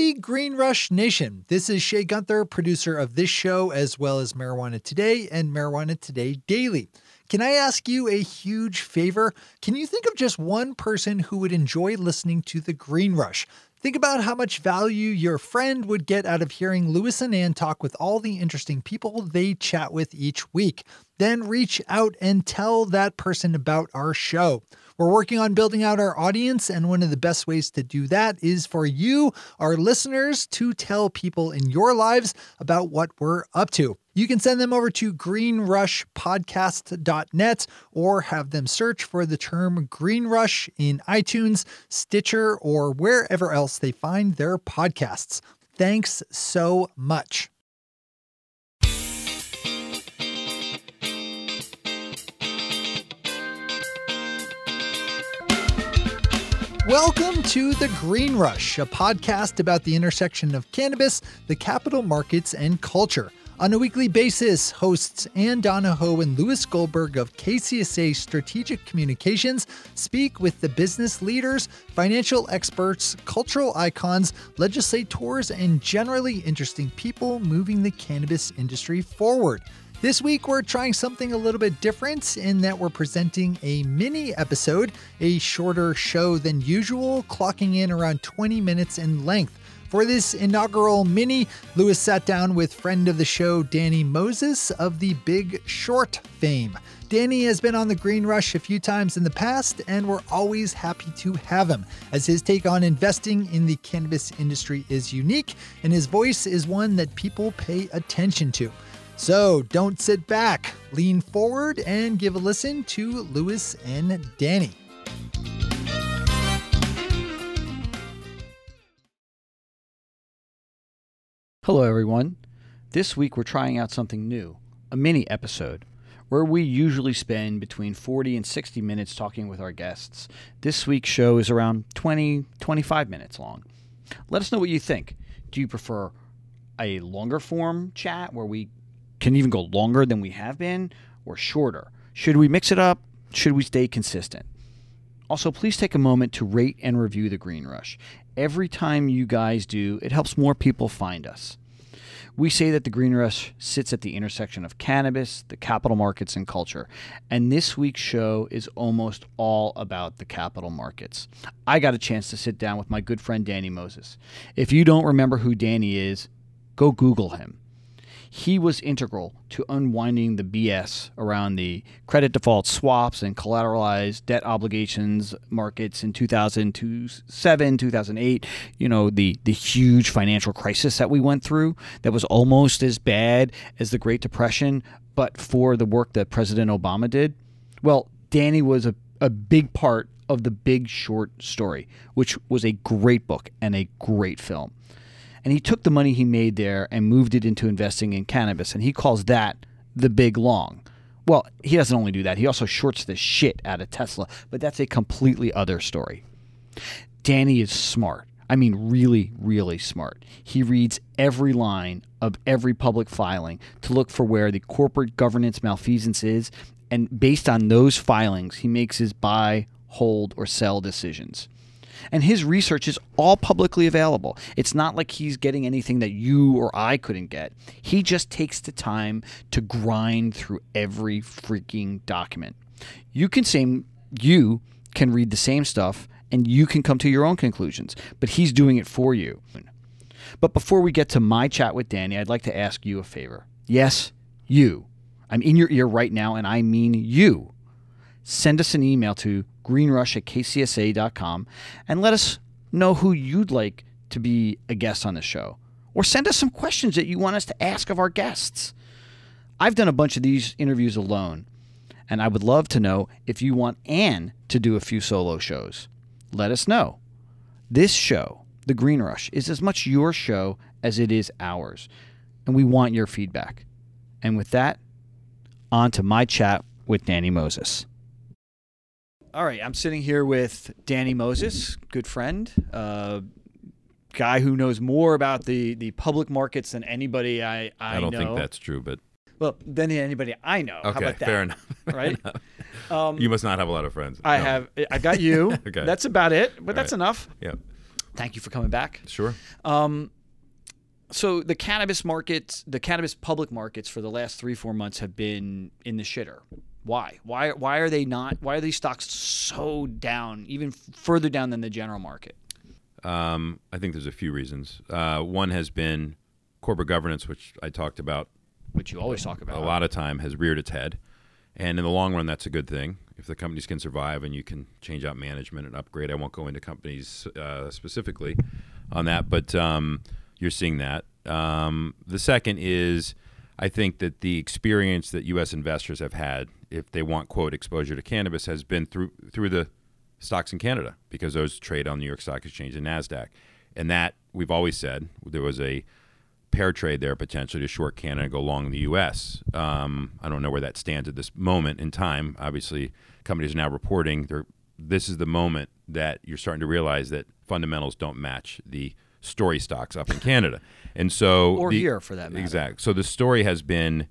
Howdy, Green Rush Nation. This is Shea Gunther, producer of this show, as well as Marijuana Today and Marijuana Today Daily. Can I ask you a huge favor? Can you think of just one person who would enjoy listening to the Green Rush? Think about how much value your friend would get out of hearing Louis and Ann talk with all the interesting people they chat with each week. Then reach out and tell that person about our show. We're working on building out our audience, and one of the best ways to do that is for you, our listeners, to tell people in your lives about what we're up to. You can send them over to greenrushpodcast.net or have them search for the term Green Rush in iTunes, Stitcher, or wherever else they find their podcasts. Thanks so much. Welcome to The Green Rush, a podcast about the intersection of cannabis, the capital markets, and culture. On a weekly basis, hosts Ann Donahoe and Louis Goldberg of KCSA Strategic Communications speak with the business leaders, financial experts, cultural icons, legislators, and generally interesting people moving the cannabis industry forward. This week, we're trying something a little bit different in that we're presenting a mini episode, a shorter show than usual, clocking in around 20 minutes in length. For this inaugural mini, Louis sat down with friend of the show, Danny Moses of the Big Short fame. Danny has been on the Green Rush a few times in the past, and we're always happy to have him, as his take on investing in the cannabis industry is unique, and his voice is one that people pay attention to. So don't sit back, lean forward, and give a listen to Louis and Danny. Hello, everyone. This week we're trying out something new a mini episode where we usually spend between 40 and 60 minutes talking with our guests. This week's show is around 20 25 minutes long. Let us know what you think. Do you prefer a longer form chat where we can even go longer than we have been or shorter? Should we mix it up? Should we stay consistent? Also, please take a moment to rate and review the Green Rush. Every time you guys do, it helps more people find us. We say that the Green Rush sits at the intersection of cannabis, the capital markets, and culture. And this week's show is almost all about the capital markets. I got a chance to sit down with my good friend Danny Moses. If you don't remember who Danny is, go Google him he was integral to unwinding the BS around the credit default swaps and collateralized debt obligations markets in 2007, 2008. You know, the, the huge financial crisis that we went through that was almost as bad as the Great Depression, but for the work that President Obama did. Well, Danny was a, a big part of the Big Short story, which was a great book and a great film. And he took the money he made there and moved it into investing in cannabis. And he calls that the big long. Well, he doesn't only do that, he also shorts the shit out of Tesla, but that's a completely other story. Danny is smart. I mean, really, really smart. He reads every line of every public filing to look for where the corporate governance malfeasance is, and based on those filings, he makes his buy, hold, or sell decisions. And his research is all publicly available. It's not like he's getting anything that you or I couldn't get. He just takes the time to grind through every freaking document. You can same you can read the same stuff and you can come to your own conclusions, but he's doing it for you. But before we get to my chat with Danny, I'd like to ask you a favor. Yes, you. I'm in your ear right now, and I mean you. Send us an email to greenrush at kcsa.com and let us know who you'd like to be a guest on the show. Or send us some questions that you want us to ask of our guests. I've done a bunch of these interviews alone, and I would love to know if you want Ann to do a few solo shows. Let us know. This show, The Green Rush, is as much your show as it is ours, and we want your feedback. And with that, on to my chat with Danny Moses. All right, I'm sitting here with Danny Moses, good friend, uh, guy who knows more about the, the public markets than anybody I I, I don't know. think that's true, but well than anybody I know. How okay, about that? fair enough. Right? Um, you must not have a lot of friends. I No. have I got you. Okay. That's about it, but that's Right. enough. Yeah. thank you for coming back. Sure. Um, so the cannabis markets, the cannabis public markets for the last three four months have been in the shitter. Why? Why? Why are they not? Why are these stocks so down, even further down than the general market? Um, I think there's a few reasons. Uh, one has been corporate governance, which I talked about Which you always talk about. a lot of time, has reared its head, and in the long run, that's a good thing. If the companies can survive and you can change out management and upgrade, I won't go into companies uh, specifically on that, but um, you're seeing that. Um, the second is, I think that the experience that U.S. investors have had, if they want quote exposure to cannabis, has been through through the stocks in Canada because those trade on New York Stock Exchange and Nasdaq, and that we've always said there was a pair trade there potentially to short Canada and go long the U.S. Um, I don't know where that stands at this moment in time. Obviously, companies are now reporting. They're, this is the moment that you're starting to realize that fundamentals don't match the story stocks up in Canada, and so Or the- here, for that matter. Exactly. So the story has been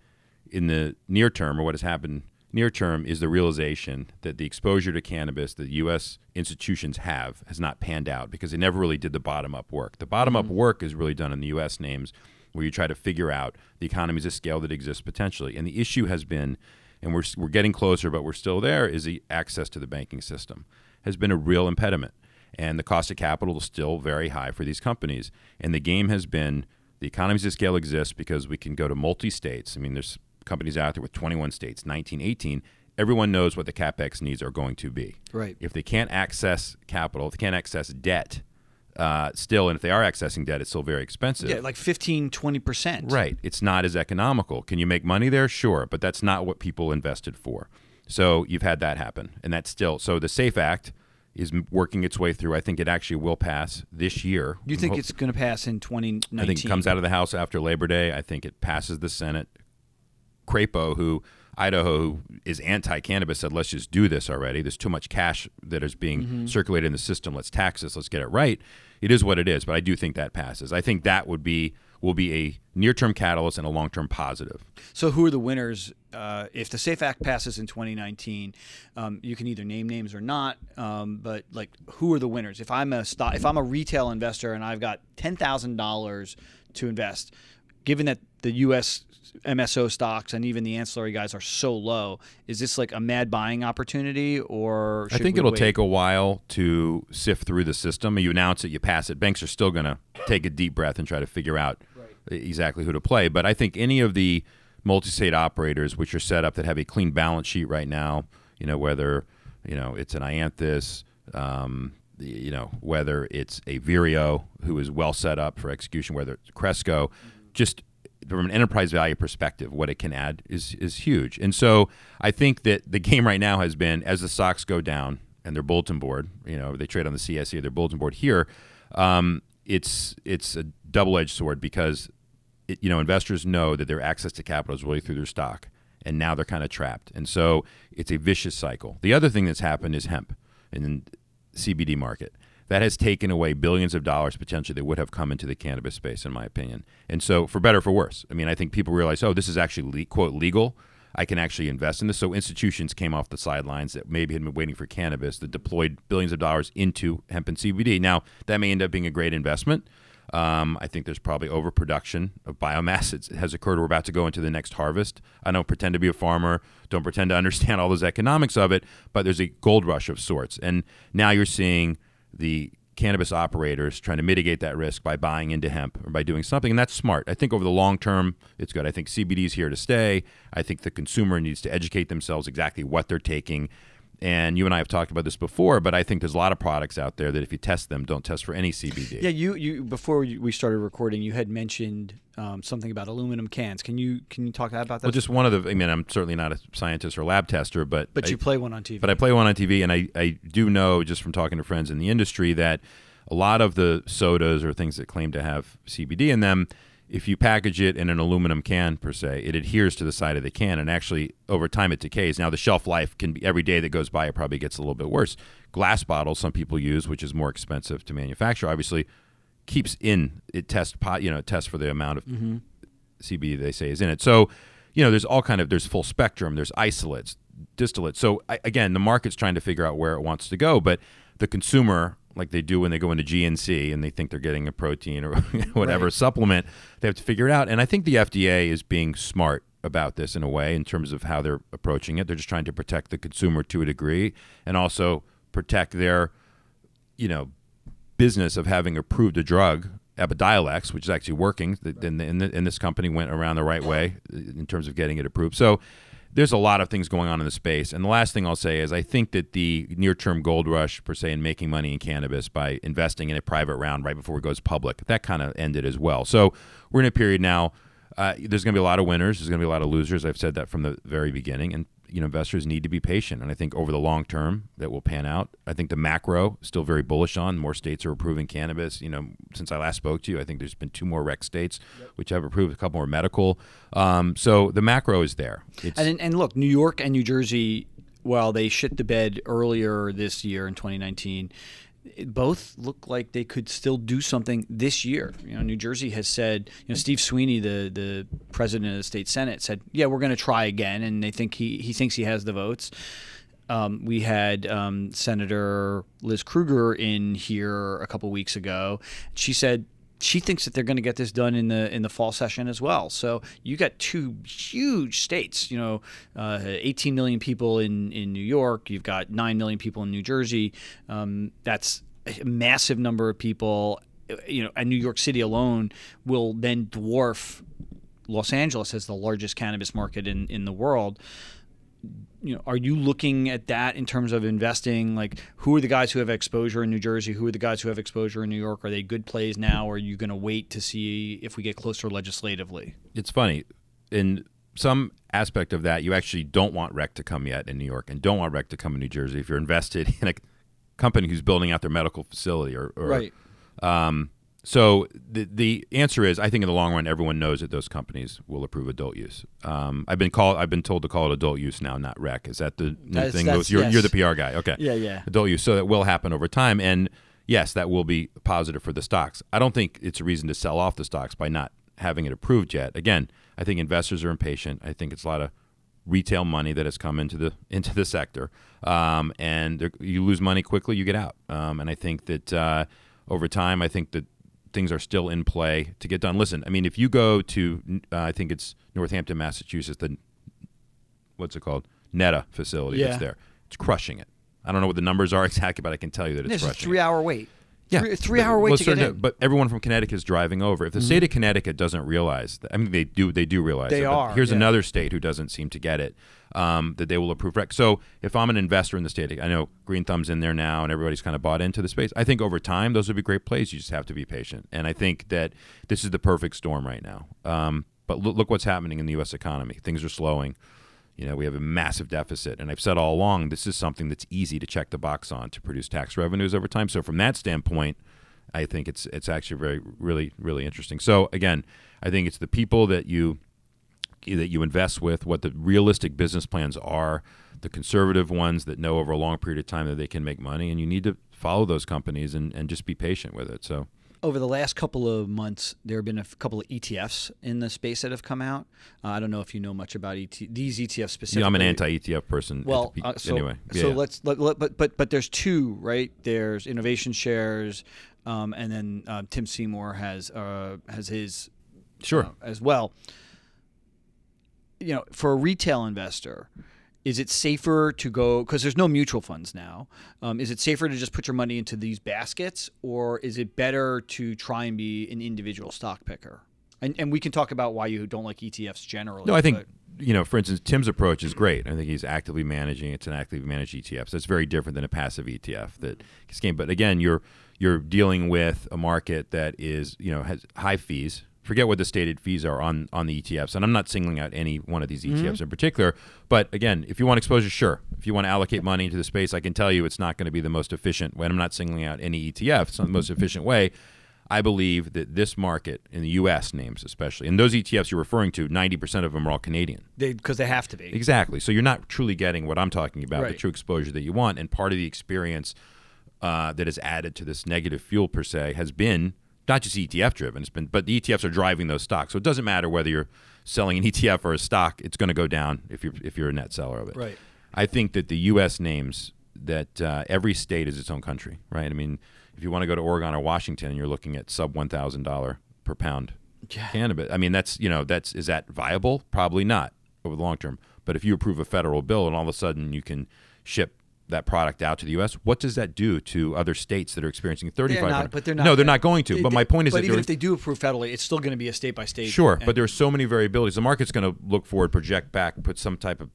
in the near term, or what has happened near term, is the realization that the exposure to cannabis that U.S. institutions have has not panned out because they never really did the bottom up work. The bottom up mm-hmm. work is really done in the U.S. names, where you try to figure out the economies of scale that exist potentially. And the issue has been, and we're we're getting closer, but we're still there, is the access to the banking system has been a real impediment. And the cost of capital is still very high for these companies. And the game has been the economies of scale exist because we can go to multi states. I mean, there's companies out there with 21 states, 19, 18. Everyone knows what the capex needs are going to be. Right. If they can't access capital, if they can't access debt, uh, still, and if they are accessing debt, it's still very expensive. Yeah, like 15, 20 percent. Right. It's not as economical. Can you make money there? Sure, but that's not what people invested for. So you've had that happen, and that's still so. The Safe Act is working its way through. I think it actually will pass this year. You think Hope- it's going to pass in 2019? I think it comes out of the House after Labor Day. I think it passes the Senate. Crapo, who Idaho, who is anti-cannabis, said, "Let's just do this already. There's too much cash that is being Mm-hmm. circulated in the system. Let's tax this. Let's get it right." It is what it is, but I do think that passes. I think that would be will be a near-term catalyst and a long-term positive. So who are the winners? Uh, if the Safe Act passes in 2019, um, you can either name names or not. Um, but like, who are the winners? If I'm a stock, if I'm a retail investor and I've got ten thousand dollars to invest, given that the U.S. MSO stocks and even the ancillary guys are so low, is this like a mad buying opportunity, or I think it'll wait? take a while to sift through the system. You announce it, you pass it. Banks are still going to take a deep breath and try to figure out exactly who to play. But I think any of the multi-state operators, which are set up that have a clean balance sheet right now, you know, whether you know it's an iAnthus, um, you know, whether it's a Vireo who is well set up for execution, whether it's Cresco, just from an enterprise value perspective, what it can add is is huge. And so I think that the game right now has been as the stocks go down and their bulletin board, you know, they trade on the CSE, their bulletin board here. Um, it's it's a double edged sword because it, you know investors know that their access to capital is really through their stock, and now they're kind of trapped. And so it's a vicious cycle. The other thing that's happened is hemp and the CBD market that has taken away billions of dollars potentially that would have come into the cannabis space, in my opinion. And so, for better or for worse, I mean, I think people realize, oh, this is actually le- quote legal. I can actually invest in this. So institutions came off the sidelines that maybe had been waiting for cannabis that deployed billions of dollars into hemp and CBD. Now that may end up being a great investment. Um, I think there's probably overproduction of biomass. It's, it has occurred. We're about to go into the next harvest. I don't pretend to be a farmer. Don't pretend to understand all those economics of it. But there's a gold rush of sorts, and now you're seeing the cannabis operators trying to mitigate that risk by buying into hemp or by doing something, and that's smart. I think over the long term, it's good. I think CBD is here to stay. I think the consumer needs to educate themselves exactly what they're taking. And you and I have talked about this before, but I think there's a lot of products out there that if you test them, don't test for any CBD. Yeah, you you before we started recording, you had mentioned um, something about aluminum cans. Can you can you talk about that? Well, just one of the. I mean, I'm certainly not a scientist or lab tester, but but I- you play one on TV. but I play one on TV, and I, I do know just from talking to friends in the industry that a lot of the sodas or things that claim to have CBD in them, if you package it in an aluminum can per se, it adheres to the side of the can, and actually over time it decays. Now the shelf life can be every day that goes by, it probably gets a little bit worse. Glass bottles, some people use, which is more expensive to manufacture, obviously keeps in it test pot, you know, it tests for the amount of mm-hmm. CBD they say is in it. So, you know, there's all kind of there's full spectrum. There's isolates, distillates. So I, again, the market's trying to figure out where it wants to go, but the consumer, like they do when they go into GNC and they think they're getting a protein or whatever Right. supplement, they have to figure it out. And I think the FDA is being smart about this in a way in terms of how they're approaching it. They're just trying to protect the consumer to a degree and also protect their, you know, business of having approved a drug, Epidiolex, which is actually working. And, and this company went around the right way in terms of getting it approved. So there's a lot of things going on in the space. And the last thing I'll say is I think that the near term gold rush, per se, in making money in cannabis by investing in a private round right before it goes public, that kind of ended as well. So we're in a period now. Uh, there's going to be a lot of winners. There's going to be a lot of losers. I've said that from the very beginning, and you know investors need to be patient. And I think over the long term, that will pan out. I think the macro is still very bullish on. More states are approving cannabis. You know, since I last spoke to you, I think there's been two more rec states which have approved, a couple more medical. Um, so the macro is there. It's, And and look, New York and New Jersey, Well, they shit the bed earlier this year in 2019, both look like they could still do something this year. You know, New Jersey has said, you know, Steve Sweeney, the the president of the state senate, said, yeah, we're going to try again, and they think he he thinks he has the votes. Um, we had um, Senator Liz Krueger in here a couple weeks ago. She said she thinks that they're going to get this done in the in the fall session as well. So you got two huge states. You know, uh, 18 million people in in New York. You've got nine million people in New Jersey. Um, that's a massive number of people. You know, and New York City alone will then dwarf Los Angeles as the largest cannabis market in in the world you know, are you looking at that in terms of investing? Like, who are the guys who have exposure in New Jersey? Who are the guys who have exposure in New York? Are they good plays now, or are you going to wait to see if we get closer legislatively? it's funny in some aspect of that you actually don't want rec to come yet in new york and don't want rec to come in new jersey if you're invested in a company who's building out their medical facility or, or um, so the the answer is I think in the long run everyone knows that those companies will approve adult use. Um, I've been called I've been told to call it adult use now, not rec. Is that the new That's- thing? that's- you're, you're the PR guy. Okay. Yeah, yeah. Adult use. So that will happen over time, and yes, that will be positive for the stocks. I don't think it's a reason to sell off the stocks by not having it approved yet. Again, I think investors are impatient. I think it's a lot of retail money that has come into the into the sector, um, and you lose money quickly, you get out. Um, and I think that uh, over time, I think that things are still in play to get done. Listen, I mean, if you go to, uh, I think it's Northampton, Massachusetts, the what's it called, NETA facility Yeah. that's there, it's crushing it. I don't know what the numbers are exactly, but I can tell you that it's a crushing. it. three-hour wait. Yeah, three, three hour wait well, to get in. But everyone from Connecticut is driving over. If the state of Connecticut doesn't realize, that, I mean, they do. They do realize. They it, are, Here's yeah. another state who doesn't seem to get it. Um, that they will approve rec. So if I'm an investor in the state, I know Green Thumb's in there now, and everybody's kind of bought into the space. I think over time those would be great plays. You just have to be patient, and I think that this is the perfect storm right now. Um, but look, look what's happening in the U.S. economy. Things are slowing. You know, we have a massive deficit, and I've said all along this is something that's easy to check the box on to produce tax revenues over time. So from that standpoint, I think it's it's actually very really really interesting. So again, I think it's the people that you that you invest with, what the realistic business plans are, the conservative ones that know over a long period of time that they can make money, and you need to follow those companies and, and just be patient with it. So Over the last couple of months, there have been a couple of ETFs in the space that have come out. Uh, I don't know if you know much about ET- these ETFs specifically. yeah, I'm an anti ETF person. the Well, uh, so, anyway, yeah, so yeah. let's let, let- but but but there's two, right? There's innovation shares, um, and then uh, Tim Seymour has uh, has his sure. uh, as well. You know, for a retail investor, is it safer to go because there's no mutual funds now? Um, is it safer to just put your money into these baskets, or is it better to try and be an individual stock picker? And, and we can talk about why you don't like ETFs generally. No, I think but- you know, for instance, Tim's approach is great. I think he's actively managing. It's an actively managed ETF. So it's very different than a passive ETF that game. But again, you're you're dealing with a market that is you know has high fees. Forget what the stated fees are on on the ETFs, and I'm not singling out any one of these ETFs in particular. But again, if you want exposure, sure. If you want to allocate money into the space, I can tell you it's not going to be the most efficient. way. I'm not singling out any ETF. It's not the most efficient way. I believe that this market in the U.S. names, especially, and those ETFs you're referring to, 90% of them are all Canadian. they because they have to be. Exactly. So you're not truly getting what I'm talking about, the true exposure that you want. And part of the experience uh, that has added to this negative fuel per se has been not just ETF driven, it's been, but the ETFs are driving those stocks. So it doesn't matter whether you're selling an ETF or a stock; it's going to go down if you're if you're a net seller of it. Right. I think that the U.S. names that uh, every state is its own country, right? I mean, if you want to go to Oregon or Washington, you're looking at sub one thousand dollar per pound Yeah. cannabis. I mean, that's you know that's is that viable? Probably not over the long term. But if you approve a federal bill and all of a sudden you can ship that product out to the U.S., what does that do to other states that are experiencing thirty They're five? not, but they're not. No, they're not going to. They- but my point is but that even if they do approve federally, it's still going to be a state by state. Sure, and- but there's so many variabilities. The market's going to look forward, project back, put some type of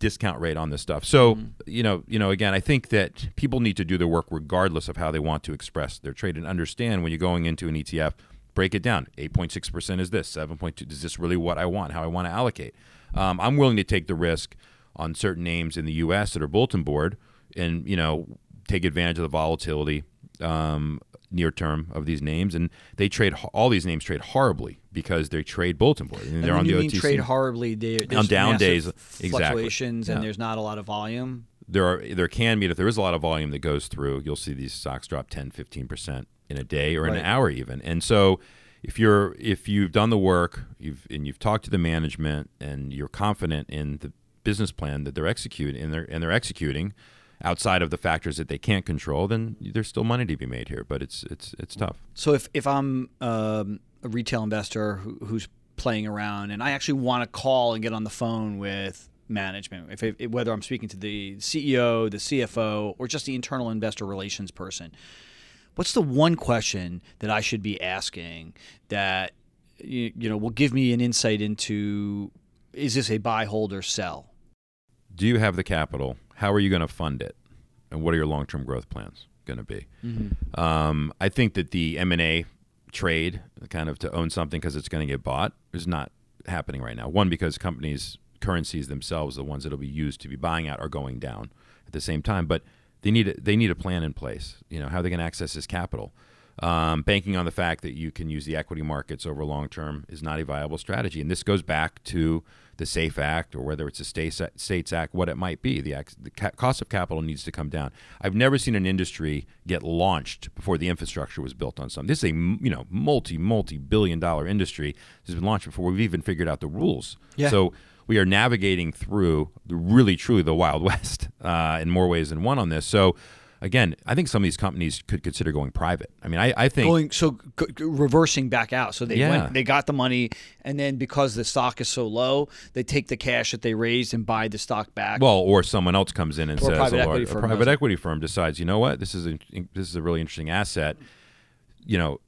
discount rate on this stuff. So, Mm-hmm. you know, you know, again, I think that people need to do their work regardless of how they want to express their trade and understand when you're going into an ETF, break it down. 8.6% is this, 7.2 is this really what I want, how I want to allocate. Um, I'm willing to take the risk on certain names in the US that are bulletin board and, you know, take advantage of the volatility um, near term of these names, and they trade all these names trade horribly because they trade bulletin board and And they're on you the mean OTC. trade horribly, there's On down days, exactly. fluctuations, and Yeah. there's not a lot of volume. there are there can be if there is a lot of volume that goes through, you'll see these stocks drop 10, 15 percent in a day or in Right. an hour even. And so if you're if you've done the work, you've and you've talked to the management and you're confident in the business plan that they're executing and they're and they're executing outside of the factors that they can't control, then there's still money to be made here. But it's it's it's tough. So if if I'm um, a retail investor who, who's playing around and I actually want to call and get on the phone with management, if it, whether I'm speaking to the CEO, the CFO, or just the internal investor relations person, what's the one question that I should be asking that you, you know will give me an insight into is this a buy, hold, or sell? Do you have the capital? How are you going to fund it? And what are your long term growth plans going to be? Um, I think that the M and A trade, kind of to own something because it's going to get bought, is not happening right now. One because companies' currencies themselves, the ones that will be used to be buying out, are going down at the same time. But they need a, they need a plan in place. You know how they can access this capital. Um, banking on the fact that you can use the equity markets over long term is not a viable strategy. And this goes back to the SAFE Act or whether it's a States, States Act, what it might be. The, ac- the ca- cost of capital needs to come down. I've never seen an industry get launched before the infrastructure was built on something. This is a you know multi multi billion dollar industry. This has been launched before we've even figured out the rules. Yeah. So we are navigating through the really truly the wild west uh, in more ways than one on this. So again, I think some of these companies could consider going private. I mean, I, I think going so g- g- reversing back out. So they Yeah. went, they got the money, and then because the stock is so low, they take the cash that they raised and buy the stock back. Well, or someone else comes in and Or a says private a, equity a private equity firm decides, you know what, this is a, this is a really interesting asset. You know,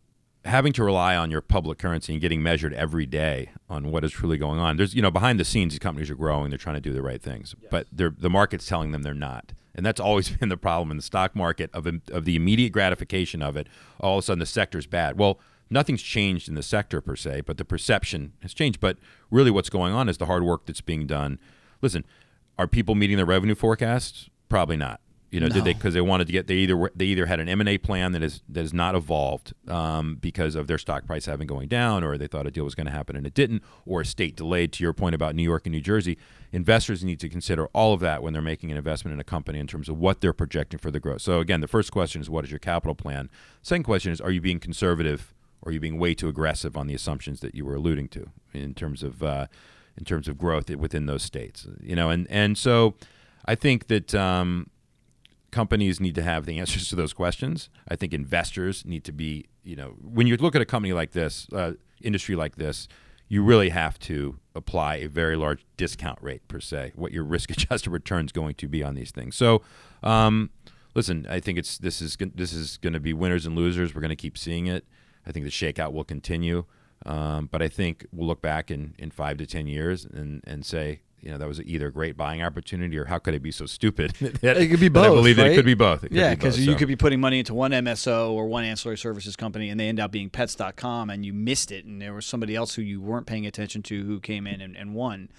having to rely on your public currency and getting measured every day on what is truly going on. There's you know behind the scenes, these companies are growing, they're trying to do the right things, but they're, the market's telling them they're not. And that's always been the problem in the stock market of, of the immediate gratification of it. All of a sudden, the sector's bad. Well, nothing's changed in the sector per se, but the perception has changed. But really, what's going on is the hard work that's being done. Listen, are people meeting their revenue forecasts? Probably not. You know, did they because they wanted to get they either they either had an M and A plan that is that is not evolved um, because of their stock price having going down, or they thought a deal was going to happen and it didn't, or a state delayed. To your point about New York and New Jersey, investors need to consider all of that when they're making an investment in a company in terms of what they're projecting for the growth. So again, the first question is what is your capital plan? Second question is are you being conservative or are you being way too aggressive on the assumptions that you were alluding to in terms of uh, in terms of growth within those states? You know, and and so I think that. Um, companies need to have the answers to those questions. I think investors need to be, you know, when you look at a company like this, uh, industry like this, you really have to apply a very large discount rate per se. What your risk-adjusted return is going to be on these things. So, um, listen, I think it's this is this is going to be winners and losers. We're going to keep seeing it. I think the shakeout will continue, um, but I think we'll look back in, in five to ten years and and say. You know that was either a great buying opportunity, or how could it be so stupid? that, It could be that I both, believe that it could be both. Could yeah, because both, you so. could be putting money into one MSO or one ancillary services company, and they end up being Pets.com, and you missed it, and there was somebody else who you weren't paying attention to who came in and, and won.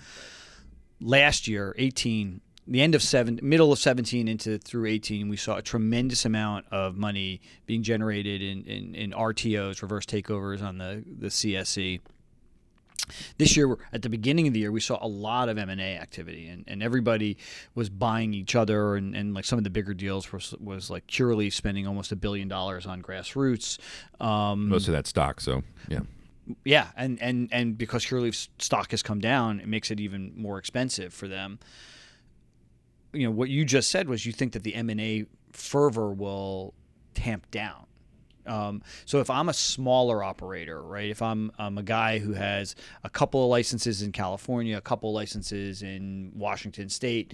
Last year, 18, the end of seven, middle of 17 into through 18, we saw a tremendous amount of money being generated in, in, in RTOs, reverse takeovers on the the CSE this year at the beginning of the year we saw a lot of m&a activity and, and everybody was buying each other and, and like some of the bigger deals was, was like Curaleaf spending almost a billion dollars on grassroots um, most of that stock. So yeah, yeah and, and, and because Curaleaf's stock has come down it makes it even more expensive for them you know what you just said was you think that the M and A fervor will tamp down. Um, so if I'm a smaller operator, right? If I'm, I'm a guy who has a couple of licenses in California, a couple of licenses in Washington State,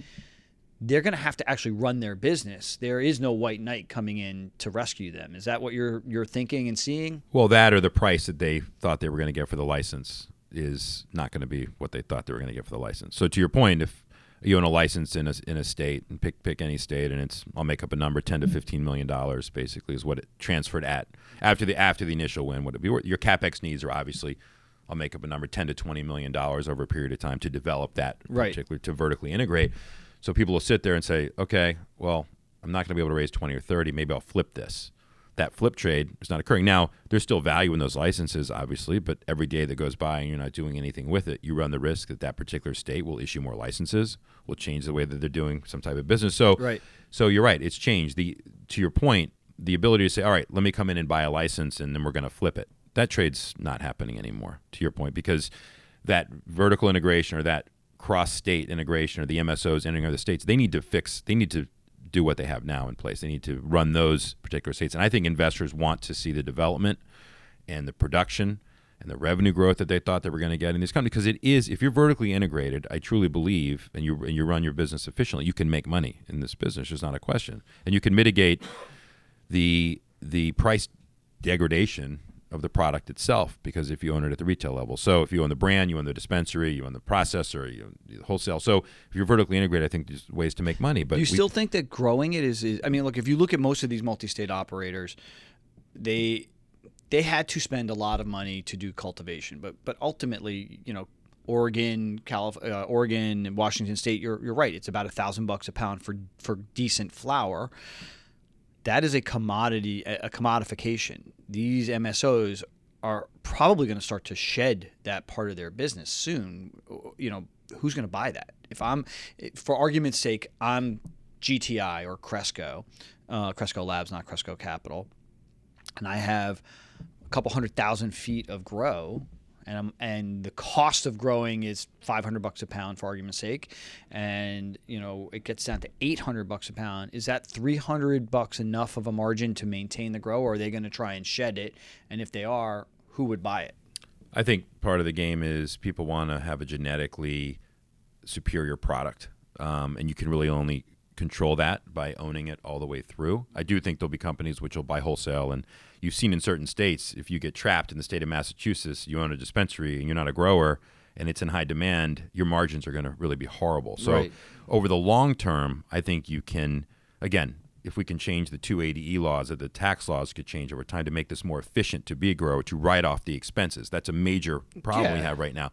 they're going to have to actually run their business. There is no white knight coming in to rescue them. Is that what you're you're thinking and seeing? Well, that or the price that they thought they were going to get for the license is not going to be what they thought they were going to get for the license. So to your point, if you own a license in a, in a state and pick pick any state and it's I'll make up a number 10 to mm-hmm. 15 million dollars basically is what it transferred at after the after the initial win would it be your capex needs are obviously I'll make up a number 10 to 20 million dollars over a period of time to develop that right. particular to vertically integrate. So people will sit there and say okay well I'm not going to be able to raise 20 or 30 maybe I'll flip this that flip trade is not occurring. Now, there's still value in those licenses, obviously, but every day that goes by and you're not doing anything with it, you run the risk that that particular state will issue more licenses, will change the way that they're doing some type of business. So, right. so you're right, it's changed. The to your point, the ability to say, all right, let me come in and buy a license and then we're going to flip it. That trade's not happening anymore. To your point, because that vertical integration or that cross state integration or the MSOs entering other states, they need to fix. They need to do what they have now in place. They need to run those particular states. And I think investors want to see the development and the production and the revenue growth that they thought they were going to get in these companies because it is if you're vertically integrated i truly believe and you and you run your business efficiently you can make money in this business there's not a question and you can mitigate the the price degradation of the product itself because if you own it at the retail level. So if you own the brand, you own the dispensary, you own the processor, you own the wholesale. So if you're vertically integrated, I think there's ways to make money. But Do you we- still think that growing it is, is? I mean, look, if you look at most of these multi-state operators, they they had to spend a lot of money to do cultivation, but but ultimately, you know. Oregon, Calif- uh, Oregon, and Washington State. You're, you're right. It's about a thousand bucks a pound for for decent flower. That is a commodity, a commodification. These MSOs are probably going to start to shed that part of their business soon. You know, who's going to buy that? If I'm, for argument's sake, I'm GTI or Cresco, uh, Cresco Labs, not Cresco Capital, and I have a couple hundred thousand feet of grow. And, I'm, and the cost of growing is 500 bucks a pound for argument's sake. And you know it gets down to 800 bucks a pound. Is that 300 bucks enough of a margin to maintain the grow or are they going to try and shed it? And if they are who would buy it? I think part of the game is people want to have a genetically superior product, um, and you can really only control that by owning it all the way through. I do think there'll be companies which will buy wholesale, and you've seen in certain states if you get trapped in the state of Massachusetts, you own a dispensary and you're not a grower, and it's in high demand, your margins are going to really be horrible. So Right. over the long term, I think you can again. If we can change the 280E laws or the tax laws could change over time to make this more efficient to be a grower, to write off the expenses. That's a major problem we have right now.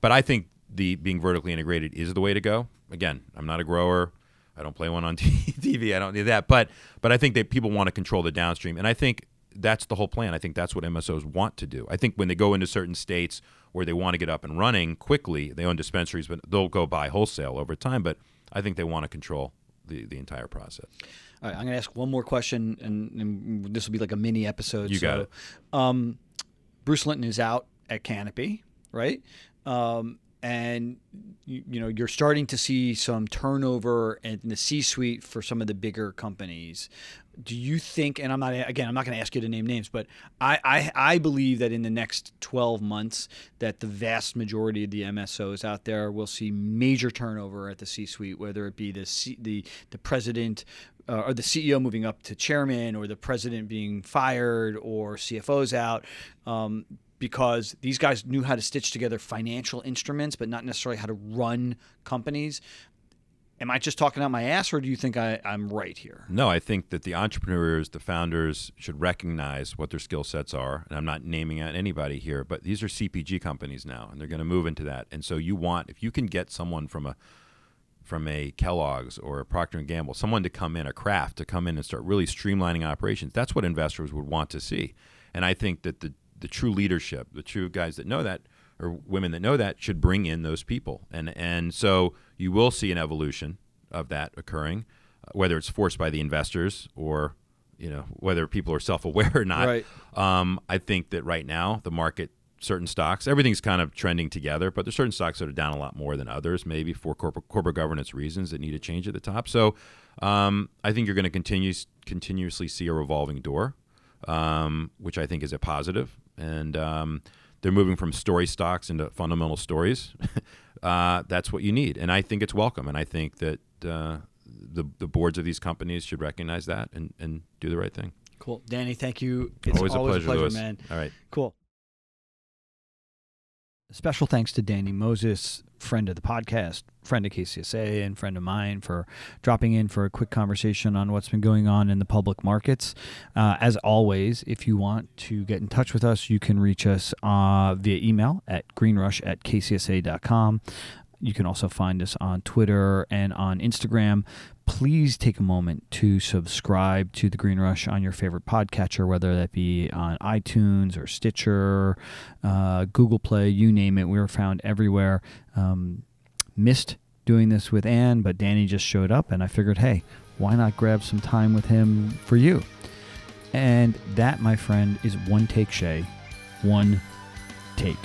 But I think the being vertically integrated is the way to go. Again, I'm not a grower. I don't play one on TV. I don't need that. But but I think that people want to control the downstream, and I think that's the whole plan. I think that's what MSOs want to do. I think when they go into certain states where they want to get up and running quickly, they own dispensaries, but they'll go buy wholesale over time. But I think they want to control the, the entire process. All right, I'm going to ask one more question, and, and this will be like a mini episode. You so, got it. Um, Bruce Linton is out at Canopy, right? Um, and you, you know you're starting to see some turnover in the C-suite for some of the bigger companies. Do you think? And I'm not again. I'm not going to ask you to name names, but I, I I believe that in the next 12 months, that the vast majority of the MSOs out there will see major turnover at the C-suite, whether it be the C, the the president uh, or the CEO moving up to chairman, or the president being fired, or CFOs out. Um, because these guys knew how to stitch together financial instruments, but not necessarily how to run companies. Am I just talking out my ass, or do you think I, I'm right here? No, I think that the entrepreneurs, the founders, should recognize what their skill sets are. And I'm not naming out anybody here, but these are CPG companies now, and they're going to move into that. And so you want, if you can get someone from a from a Kellogg's or a Procter and Gamble, someone to come in, a Kraft to come in and start really streamlining operations. That's what investors would want to see. And I think that the the true leadership, the true guys that know that or women that know that should bring in those people. And and so you will see an evolution of that occurring, uh, whether it's forced by the investors or you know whether people are self-aware or not. Right. Um, I think that right now the market certain stocks. Everything's kind of trending together, but there's certain stocks that are down a lot more than others, maybe for corporate corporate governance reasons that need to change at the top. So um, I think you're going to continue continuously see a revolving door, um, which I think is a positive. And um, they're moving from story stocks into fundamental stories. uh, that's what you need, and I think it's welcome. And I think that uh, the the boards of these companies should recognize that and, and do the right thing. Cool, Danny. Thank you. It's always, always a pleasure, Louis. man. All right. Cool. Special thanks to Danny Moses, friend of the podcast, friend of KCSA, and friend of mine for dropping in for a quick conversation on what's been going on in the public markets. Uh, as always, if you want to get in touch with us, you can reach us uh, via email at greenrush at kcsa.com. You can also find us on Twitter and on Instagram. Please take a moment to subscribe to the Green Rush on your favorite podcatcher, whether that be on iTunes or Stitcher, uh, Google Play, you name it. We're found everywhere. Um, missed doing this with Ann, but Danny just showed up, and I figured, hey, why not grab some time with him for you? And that, my friend, is one take Shea, one take.